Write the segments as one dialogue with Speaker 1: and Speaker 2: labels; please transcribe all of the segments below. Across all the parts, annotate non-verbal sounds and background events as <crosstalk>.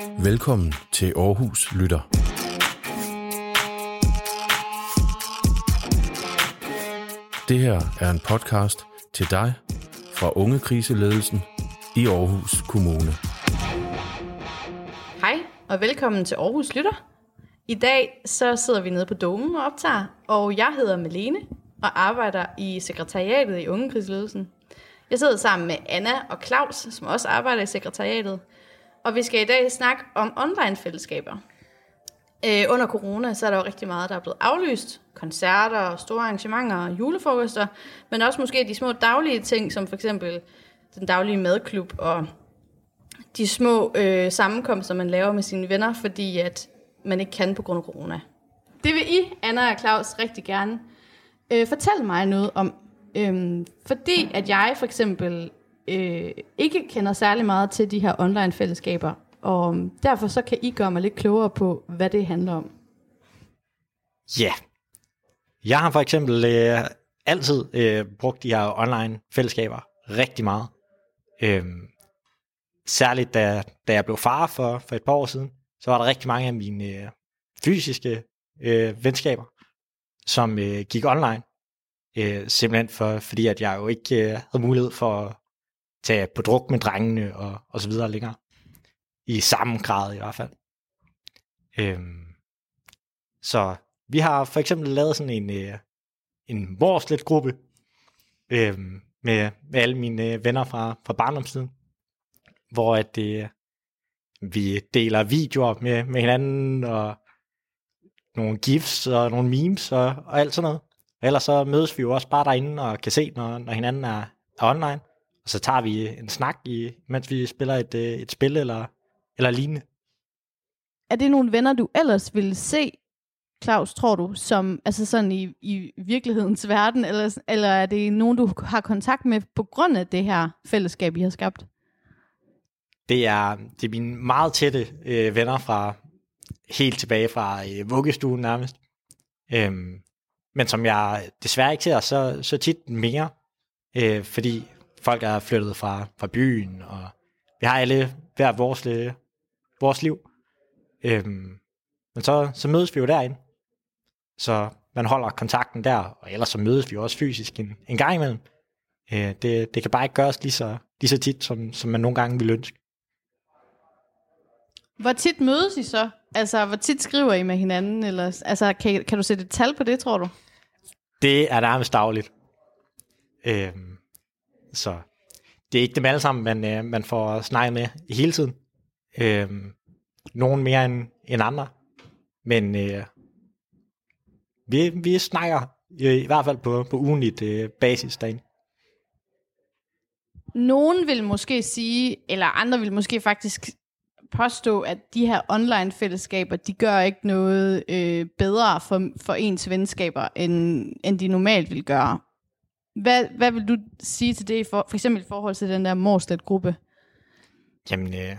Speaker 1: Velkommen til Aarhus Lytter. Det her er en podcast til dig fra Unge Kriseledelsen i Aarhus Kommune.
Speaker 2: Hej og velkommen til Aarhus Lytter. I dag så sidder vi nede på domen og optager, og jeg hedder Malene og arbejder i sekretariatet i Ungekrigsledelsen. Jeg sidder sammen med Anna og Claus, som også arbejder i sekretariatet, og vi skal i dag snakke om online-fællesskaber. Øh, under corona så er der jo rigtig meget, der er blevet aflyst. Koncerter, store arrangementer, julefrokoster, men også måske de små daglige ting, som for eksempel den daglige madklub og de små øh, sammenkomster, man laver med sine venner, fordi at man ikke kan på grund af corona. Det vil I, Anna og Claus, rigtig gerne øh, fortælle mig noget om. Øhm, fordi at jeg for eksempel øh, ikke kender særlig meget til de her online-fællesskaber, og derfor så kan I gøre mig lidt klogere på, hvad det handler om.
Speaker 3: Ja. Yeah. Jeg har for eksempel øh, altid øh, brugt de her online fællesskaber rigtig meget. Øh, særligt da, da jeg blev far for, for et par år siden, så var der rigtig mange af mine øh, fysiske øh, venskaber, som øh, gik online. Øh, simpelthen for, fordi at jeg jo ikke øh, havde mulighed for at tage på druk med drengene og, og så videre længere. I samme grad i hvert fald. Øhm, så vi har for eksempel lavet sådan en, øh, en morslet-gruppe øh, med, med alle mine øh, venner fra, fra barndomstiden, hvor at, øh, vi deler videoer med, med hinanden, og nogle gifs og nogle memes og, og alt sådan noget. Og ellers så mødes vi jo også bare derinde og kan se, når, når hinanden er, er online. Og så tager vi en snak, i, mens vi spiller et, øh, et spil eller, eller lignende.
Speaker 2: Er det nogle venner, du ellers ville se, Claus, tror du, som altså sådan i, i virkelighedens verden, eller, eller er det nogen, du har kontakt med på grund af det her fællesskab, I har skabt?
Speaker 3: Det er, det er mine meget tætte øh, venner fra helt tilbage fra øh, vuggestuen nærmest. Øhm, men som jeg desværre ikke ser så, så tit mere, øh, fordi folk er flyttet fra, fra byen, og vi har alle hver vores, øh, vores liv. Øhm, men så, så mødes vi jo derinde. Så man holder kontakten der, og ellers så mødes vi også fysisk en, en gang imellem. Øh, det, det kan bare ikke gøres lige så, lige så tit, som, som man nogle gange vil ønske.
Speaker 2: Hvor tit mødes I så? Altså, hvor tit skriver I med hinanden? Eller, altså, kan, kan du sætte et tal på det, tror du?
Speaker 3: Det er nærmest dagligt. Øhm, så det er ikke dem alle sammen, man, øh, man får snakket med hele tiden. Øhm, nogen mere end, end andre. Men øh, vi, vi snakker i, øh, i hvert fald på, på ugenligt øh, basis derinde.
Speaker 2: Nogen vil måske sige, eller andre vil måske faktisk påstå, at de her online-fællesskaber, de gør ikke noget øh, bedre for, for ens venskaber, end, end de normalt vil gøre. Hvad, hvad vil du sige til det, for, for eksempel i forhold til den der Morslet-gruppe?
Speaker 3: Jamen, øh,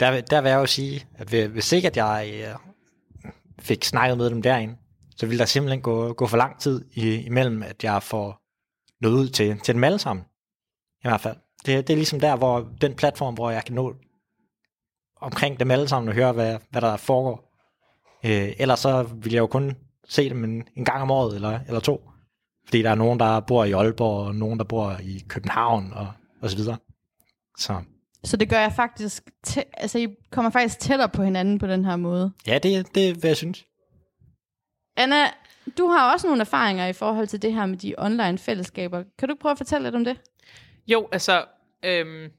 Speaker 3: der, der vil jeg jo sige, at hvis ikke at jeg øh, fik snakket med dem derinde, så ville der simpelthen gå, gå for lang tid i, imellem, at jeg får noget ud til, til dem alle sammen. I hvert fald. Det, det er ligesom der, hvor den platform, hvor jeg kan nå omkring dem alle sammen og høre, hvad, hvad der foregår. Øh, ellers så vil jeg jo kun se dem en, en gang om året eller, eller to. Fordi der er nogen, der bor i Aalborg, og nogen, der bor i København og, og så videre. Så.
Speaker 2: så det gør jeg faktisk, tæ- altså I kommer faktisk tættere på hinanden på den her måde?
Speaker 3: Ja, det, det er, hvad jeg synes.
Speaker 2: Anna, du har også nogle erfaringer i forhold til det her med de online fællesskaber. Kan du prøve at fortælle lidt om det?
Speaker 4: Jo, altså, øhm,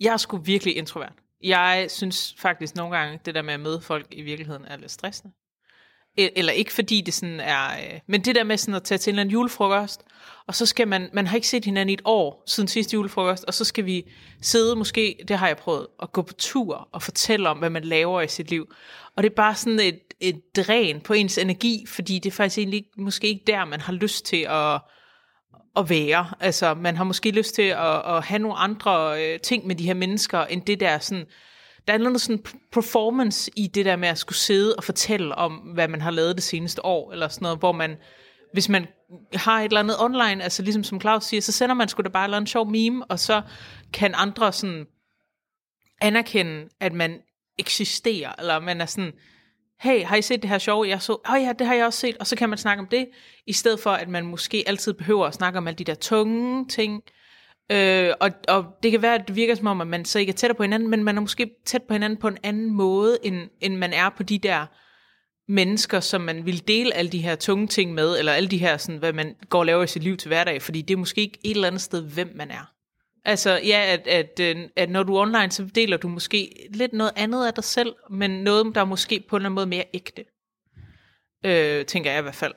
Speaker 4: jeg er sgu virkelig introvert. Jeg synes faktisk nogle gange, det der med at møde folk i virkeligheden er lidt stressende. E-, eller ikke fordi det sådan er, øh, men det der med sådan at tage til en eller anden julefrokost, og så skal man, man har ikke set hinanden i et år siden sidste julefrokost, og så skal vi sidde måske, det har jeg prøvet, at gå på tur og fortælle om, hvad man laver i sit liv. Og det er bare sådan et, et dræn på ens energi, fordi det er faktisk egentlig måske ikke der, man har lyst til at, at være. Altså, man har måske lyst til at, at have nogle andre øh, ting med de her mennesker, end det der sådan, der er noget sådan performance i det der med at skulle sidde og fortælle om, hvad man har lavet det seneste år, eller sådan noget, hvor man, hvis man har et eller andet online, altså ligesom som Claus siger, så sender man sgu da bare en eller sjov meme, og så kan andre sådan anerkende, at man eksisterer, eller man er sådan, hey, har I set det her sjove? Jeg så, åh oh ja, det har jeg også set, og så kan man snakke om det, i stedet for, at man måske altid behøver at snakke om alle de der tunge ting, Øh, og, og det kan være, at det virker som om, at man så ikke er tættere på hinanden, men man er måske tæt på hinanden på en anden måde, end, end man er på de der mennesker, som man vil dele alle de her tunge ting med, eller alle de her, sådan, hvad man går og laver i sit liv til hverdag, fordi det er måske ikke et eller andet sted, hvem man er. Altså ja, at, at, øh, at når du er online, så deler du måske lidt noget andet af dig selv, men noget, der er måske på en eller anden måde mere ægte. Øh, tænker jeg i hvert fald.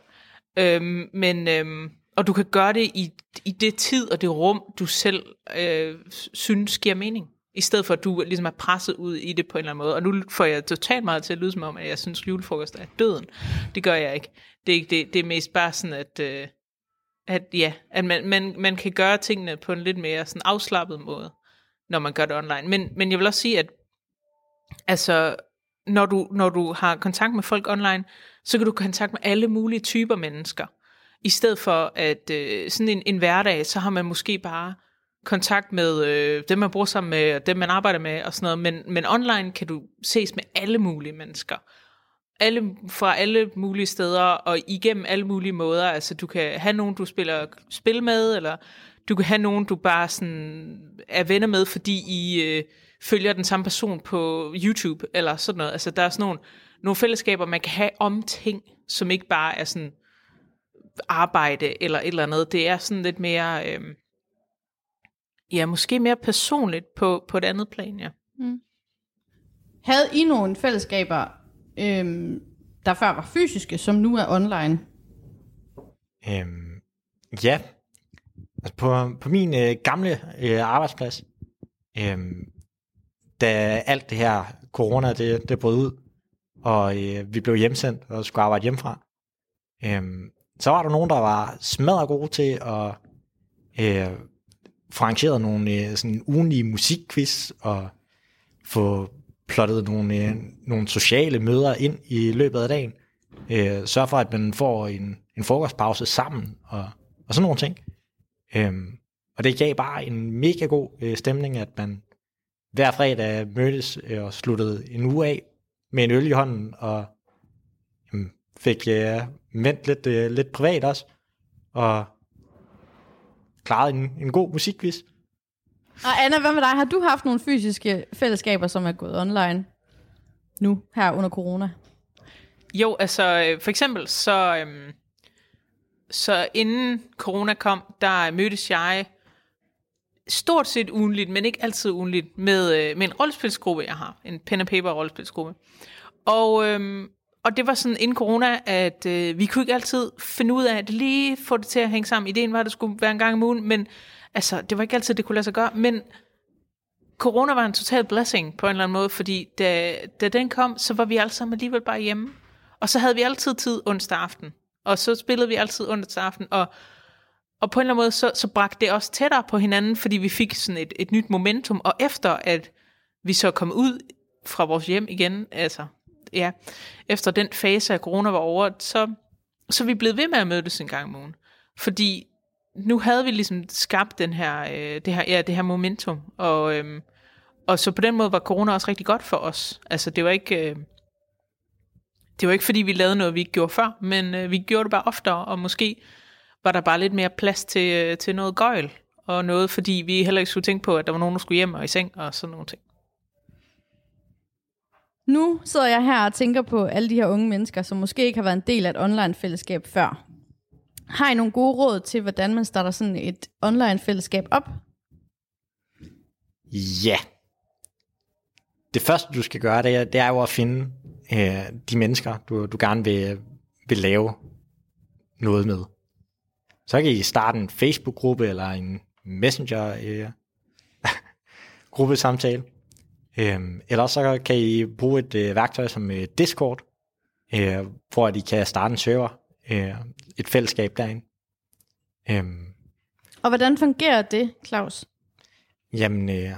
Speaker 4: Øh, men, øh, og du kan gøre det i, i det tid og det rum, du selv øh, synes giver mening. I stedet for, at du ligesom er presset ud i det på en eller anden måde. Og nu får jeg totalt meget til at lyde som om, at jeg synes, julefrokost er døden. Det gør jeg ikke. Det er, ikke det, det er mest bare sådan, at, øh, at, ja, at man, man, man kan gøre tingene på en lidt mere sådan afslappet måde, når man gør det online. Men, men jeg vil også sige, at altså, når du, når du har kontakt med folk online, så kan du kontakt med alle mulige typer mennesker. I stedet for at øh, sådan en, en hverdag, så har man måske bare kontakt med øh, dem, man bor sammen med, og dem, man arbejder med, og sådan noget. Men, men online kan du ses med alle mulige mennesker. Alle, fra alle mulige steder, og igennem alle mulige måder. Altså, du kan have nogen, du spiller spil med, eller du kan have nogen, du bare sådan er venner med, fordi I øh, følger den samme person på YouTube, eller sådan noget. Altså, der er sådan nogle, nogle fællesskaber, man kan have om ting, som ikke bare er sådan arbejde eller et eller andet. Det er sådan lidt mere, øh, ja, måske mere personligt på, på et andet plan, ja. Mm.
Speaker 2: Havde I nogle fællesskaber, øh, der før var fysiske, som nu er online?
Speaker 3: Øhm, ja. Altså på, på min øh, gamle øh, arbejdsplads, øh, da alt det her corona, det, det brød ud, og øh, vi blev hjemsendt og skulle arbejde hjemmefra, øh, så var der nogen, der var smadret gode til at øh, få arrangeret nogle øh, sådan ugenlige musikquiz og få plottet nogle, øh, nogle sociale møder ind i løbet af dagen. Øh, sørge for, at man får en, en frokostpause sammen og, og sådan nogle ting. Øh, og det gav bare en mega god øh, stemning, at man hver fredag mødtes øh, og sluttede en uge af med en øl i hånden og fik øh, vendt lidt, øh, lidt privat også, og klaret en, en god musikquiz.
Speaker 2: Og Anna, hvad med dig? Har du haft nogle fysiske fællesskaber, som er gået online nu, her under corona?
Speaker 4: Jo, altså øh, for eksempel, så, øhm, så inden corona kom, der mødtes jeg stort set ugenligt, men ikke altid ugenligt, med, øh, med en rollespilsgruppe, jeg har. En pen and paper rollespilsgruppe. Og øhm, og det var sådan inden corona, at øh, vi kunne ikke altid finde ud af at lige få det til at hænge sammen. Ideen var, at det skulle være en gang om ugen, men altså, det var ikke altid, det kunne lade sig gøre. Men corona var en total blessing på en eller anden måde, fordi da, da den kom, så var vi alle sammen alligevel bare hjemme. Og så havde vi altid tid onsdag aften. Og så spillede vi altid onsdag aften, og, og på en eller anden måde, så, så bragte det os tættere på hinanden, fordi vi fik sådan et, et nyt momentum. Og efter at vi så kom ud fra vores hjem igen, altså ja, efter den fase af corona var over, så, så vi blevet ved med at mødes en gang om ugen. Fordi nu havde vi ligesom skabt den her, øh, det, her, ja, det her momentum, og, øh, og så på den måde var corona også rigtig godt for os. Altså det var ikke... Øh, det var ikke fordi, vi lavede noget, vi ikke gjorde før, men øh, vi gjorde det bare oftere, og måske var der bare lidt mere plads til, øh, til noget gøjl, og noget, fordi vi heller ikke skulle tænke på, at der var nogen, der skulle hjem og i seng, og sådan nogle ting.
Speaker 2: Nu sidder jeg her og tænker på alle de her unge mennesker, som måske ikke har været en del af et online-fællesskab før. Har I nogle gode råd til, hvordan man starter sådan et online-fællesskab op?
Speaker 3: Ja. Det første, du skal gøre, det er, det er jo at finde øh, de mennesker, du, du gerne vil, vil lave noget med. Så kan I starte en Facebook-gruppe eller en Messenger-gruppesamtale. Øh, <laughs> Øhm, eller så kan I bruge et øh, værktøj som øh, Discord, øh, hvor I kan starte en server, øh, et fællesskab derinde.
Speaker 2: Øhm, og hvordan fungerer det, Claus?
Speaker 3: Jamen, øh,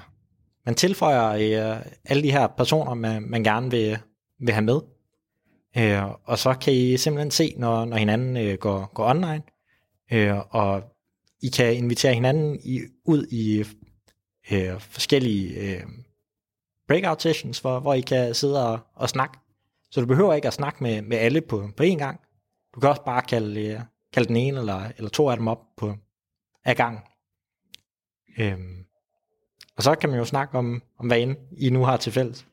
Speaker 3: man tilføjer øh, alle de her personer, man, man gerne vil, vil have med. Øh, og så kan I simpelthen se, når, når hinanden øh, går, går online. Øh, og I kan invitere hinanden i, ud i øh, forskellige øh, breakout sessions, hvor, hvor I kan sidde og, og snakke. Så du behøver ikke at snakke med, med alle på, på én gang. Du kan også bare kalde, øh, kalde den ene eller, eller to af dem op på ad gang. Øhm, og så kan man jo snakke om, om hvad end I nu har til fælles.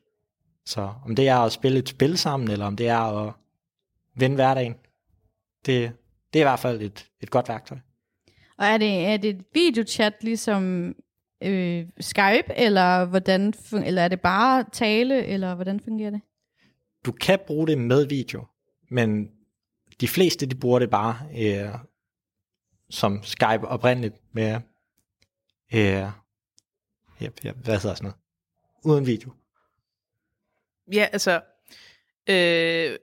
Speaker 3: Så om det er at spille et spil sammen, eller om det er at vende hverdagen, det, det er i hvert fald et, et godt værktøj.
Speaker 2: Og er det, er det et videochat ligesom øh, Skype, eller, hvordan, eller er det bare tale, eller hvordan fungerer det?
Speaker 3: Du kan bruge det med video, men de fleste de bruger det bare øh, som Skype oprindeligt med, øh, ja, ja, hvad hedder sådan noget, uden video.
Speaker 4: Ja, altså, øh,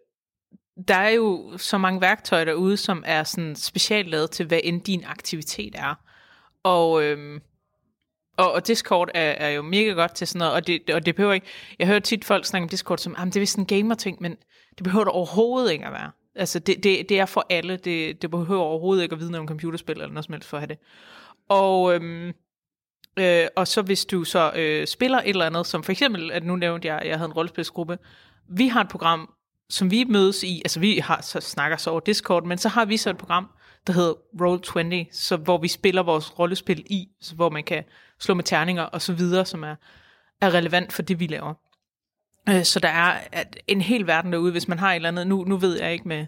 Speaker 4: der er jo så mange værktøjer derude, som er sådan specielt lavet til, hvad end din aktivitet er. Og, øh, og, og Discord er, er jo mega godt til sådan noget, og det, og det behøver ikke, jeg hører tit folk snakke om Discord som, det er vist en gamer-ting, men det behøver det overhovedet ikke at være. Altså, det, det, det er for alle, det, det behøver overhovedet ikke at vide noget om computerspil eller noget som helst for at have det. Og, øhm, øh, og så hvis du så øh, spiller et eller andet, som for eksempel, at nu nævnte jeg, at jeg havde en rollespilsgruppe, vi har et program, som vi mødes i, altså vi har, så snakker så over Discord, men så har vi så et program, der hedder Roll20, så hvor vi spiller vores rollespil i, så hvor man kan slå med terninger og så videre, som er, er relevant for det, vi laver. Øh, Så der er at en hel verden derude, hvis man har et eller andet, nu, nu ved jeg ikke med,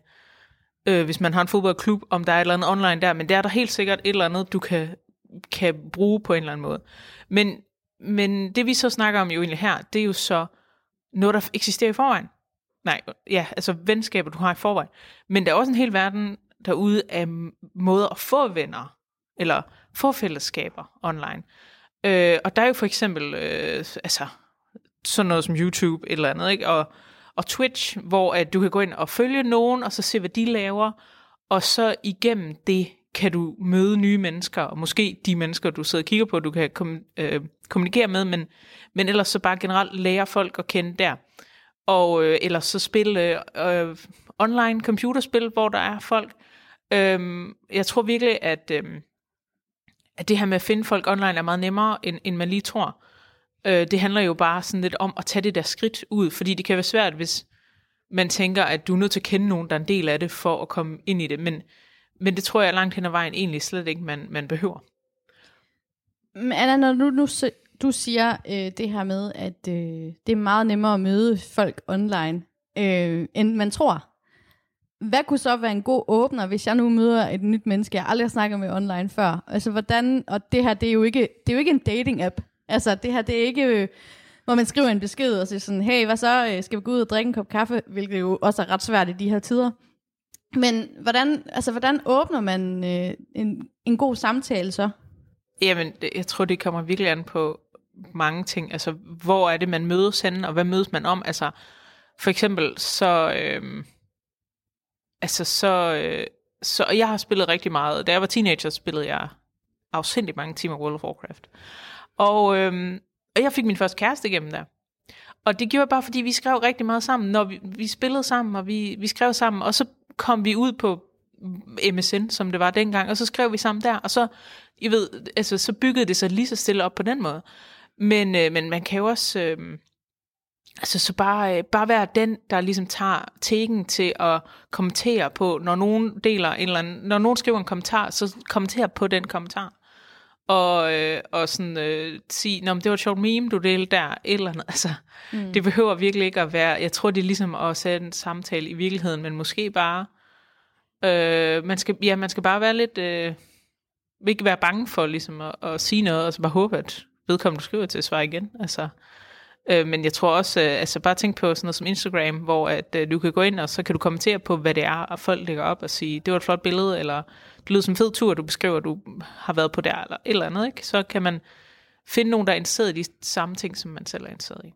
Speaker 4: øh, hvis man har en fodboldklub, om der er et eller andet online der, men der er der helt sikkert et eller andet, du kan, kan bruge på en eller anden måde. Men, men det vi så snakker om jo egentlig her, det er jo så noget, der eksisterer i forvejen. Nej, ja, altså venskaber, du har i forvejen. Men der er også en hel verden derude af måder at få venner, eller få fællesskaber online. Øh, og der er jo for eksempel, øh, altså, sådan noget som YouTube, et eller andet, ikke? Og, og Twitch, hvor at du kan gå ind og følge nogen, og så se, hvad de laver, og så igennem det kan du møde nye mennesker, og måske de mennesker, du sidder og kigger på, du kan kom, øh, kommunikere med, men, men ellers så bare generelt lære folk at kende der. Og øh, ellers så spille øh, øh, online computerspil, hvor der er folk. Øh, Øhm, jeg tror virkelig, at, øhm, at det her med at finde folk online er meget nemmere, end, end man lige tror. Øh, det handler jo bare sådan lidt om at tage det der skridt ud, fordi det kan være svært, hvis man tænker, at du er nødt til at kende nogen, der er en del af det, for at komme ind i det. Men, men det tror jeg langt hen ad vejen egentlig slet ikke, man, man behøver.
Speaker 2: Men Anna, når du nu du siger øh, det her med, at øh, det er meget nemmere at møde folk online, øh, end man tror. Hvad kunne så være en god åbner, hvis jeg nu møder et nyt menneske, jeg aldrig har snakket med online før? Altså hvordan, og det her, det er jo ikke, det er jo ikke en dating-app. Altså det her, det er ikke, øh, hvor man skriver en besked og siger sådan, hey, hvad så, øh, skal vi gå ud og drikke en kop kaffe? Hvilket jo også er ret svært i de her tider. Men hvordan, altså, hvordan åbner man øh, en, en god samtale så?
Speaker 4: Jamen, jeg tror, det kommer virkelig an på mange ting. Altså, hvor er det, man mødes henne, og hvad mødes man om? Altså, for eksempel, så... Øh, altså, så... Øh, så jeg har spillet rigtig meget. Da jeg var teenager, spillede jeg afsindig mange timer World of Warcraft. Og, øh, og jeg fik min første kæreste igennem der. Og det gjorde jeg bare, fordi vi skrev rigtig meget sammen, når vi, vi spillede sammen, og vi, vi skrev sammen, og så kom vi ud på MSN, som det var dengang, og så skrev vi sammen der, og så, I ved, altså, så byggede det sig lige så stille op på den måde. Men, øh, men man kan jo også, øh, altså så bare, øh, bare være den, der ligesom tager teken til at kommentere på, når nogen deler en eller anden, når nogen skriver en kommentar, så kommenter på den kommentar. Og, øh, og sådan øh, sige, Nå, men det var et sjovt meme, du delte der, et eller andet. <laughs> Altså, mm. det behøver virkelig ikke at være, jeg tror, det er ligesom at sætte en samtale i virkeligheden, men måske bare, øh, man, skal, ja, man skal bare være lidt, øh, ikke være bange for ligesom at, at sige noget, og så bare håbe, at vedkommende du skriver til svare igen. Altså, øh, men jeg tror også, øh, altså bare tænk på sådan noget som Instagram, hvor at, øh, du kan gå ind, og så kan du kommentere på, hvad det er, og folk lægger op og sige, det var et flot billede, eller det lyder som en fed tur, du beskriver, du har været på der, eller et eller andet, ikke? Så kan man finde nogen, der er interesseret i de samme ting, som man selv er interesseret i.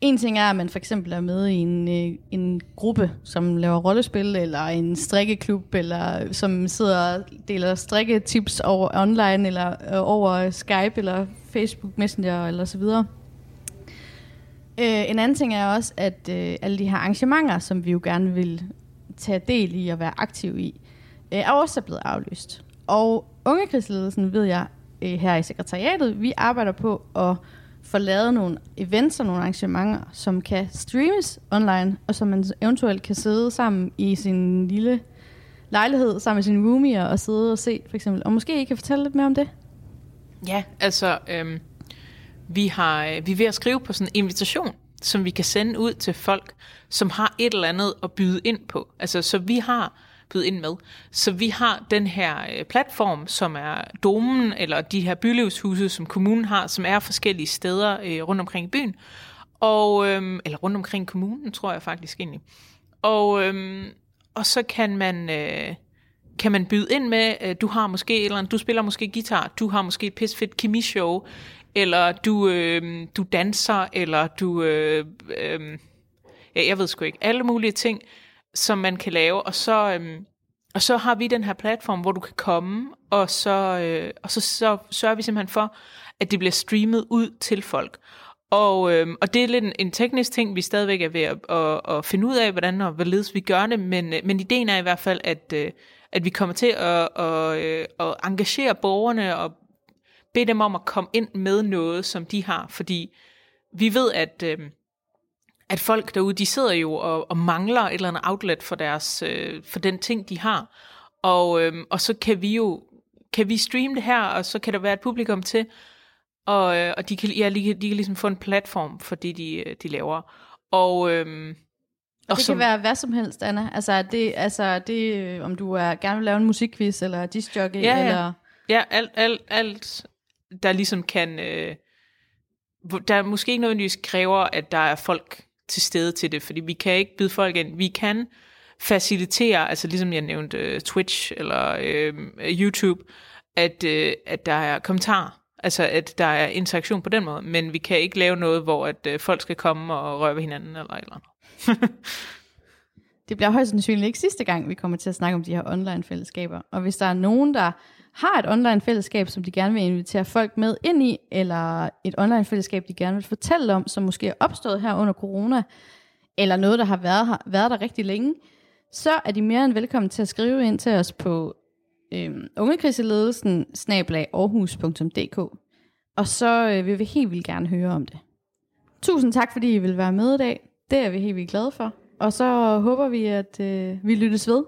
Speaker 2: En ting er, at man for eksempel er med i en, øh, en gruppe, som laver rollespil, eller en strikkeklub, eller som sidder og deler strikketips over online, eller øh, over Skype, eller Facebook Messenger, eller så videre. Øh, en anden ting er også, at øh, alle de her arrangementer, som vi jo gerne vil tage del i og være aktiv i, øh, er også blevet aflyst. Og ungekrigsledelsen, ved jeg, øh, her i sekretariatet, vi arbejder på at få lavet nogle events og nogle arrangementer, som kan streames online, og som man eventuelt kan sidde sammen i sin lille lejlighed sammen med sine roomie og sidde og se, for eksempel. Og måske I kan fortælle lidt mere om det?
Speaker 4: Ja, altså, øhm, vi, har, øh, vi er ved at skrive på sådan en invitation, som vi kan sende ud til folk, som har et eller andet at byde ind på. Altså, så vi har byde ind med. Så vi har den her øh, platform, som er domen, eller de her bylivshuse, som kommunen har, som er forskellige steder øh, rundt omkring i byen. Og, øhm, eller rundt omkring kommunen, tror jeg faktisk egentlig. Og, øhm, og så kan man... Øh, kan man byde ind med, øh, du har måske eller du spiller måske guitar, du har måske et pisfedt kemishow, eller du, øh, du danser, eller du, øh, øh, ja, jeg ved sgu ikke, alle mulige ting, som man kan lave, og så, øh, og så har vi den her platform, hvor du kan komme, og så, øh, og så, så sørger vi simpelthen for, at det bliver streamet ud til folk. Og, øh, og det er lidt en, en teknisk ting, vi stadigvæk er ved at, at, at finde ud af, hvordan og hvorledes vi gør det, men, øh, men ideen er i hvert fald, at, øh, at vi kommer til at, at, øh, at engagere borgerne og bede dem om at komme ind med noget, som de har, fordi vi ved, at, øh, at folk derude, de sidder jo og, og mangler et eller andet outlet for, deres, øh, for den ting, de har. Og, øh, og så kan vi jo kan vi streame det her, og så kan der være et publikum til, og, øh, og de, kan, ja, de, kan, de kan ligesom få en platform for det, de, de laver. Og, øh,
Speaker 2: og det som, kan være hvad som helst, Anna. Altså, det, altså det, om du er, gerne vil lave en musikquiz, eller discjockey,
Speaker 4: ja, ja.
Speaker 2: eller...
Speaker 4: Ja, alt, alt, alt der ligesom kan... Øh, der måske ikke nødvendigvis kræver, at der er folk til stede til det, fordi vi kan ikke byde folk ind. Vi kan facilitere, altså ligesom jeg nævnte øh, Twitch eller øh, YouTube, at, øh, at der er kommentarer, altså at der er interaktion på den måde, men vi kan ikke lave noget, hvor at øh, folk skal komme og røre ved hinanden eller eller andet. <laughs>
Speaker 2: det bliver højst sandsynligt ikke sidste gang, vi kommer til at snakke om de her online fællesskaber. Og hvis der er nogen, der har et online fællesskab, som de gerne vil invitere folk med ind i, eller et online fællesskab, de gerne vil fortælle om, som måske er opstået her under corona, eller noget, der har været, har været der rigtig længe, så er de mere end velkommen til at skrive ind til os på øhm, ungekriseledelsen aarhus.dk og så øh, vil vi helt vildt gerne høre om det. Tusind tak, fordi I vil være med i dag. Det er vi helt vildt glade for. Og så håber vi, at øh, vi lyttes ved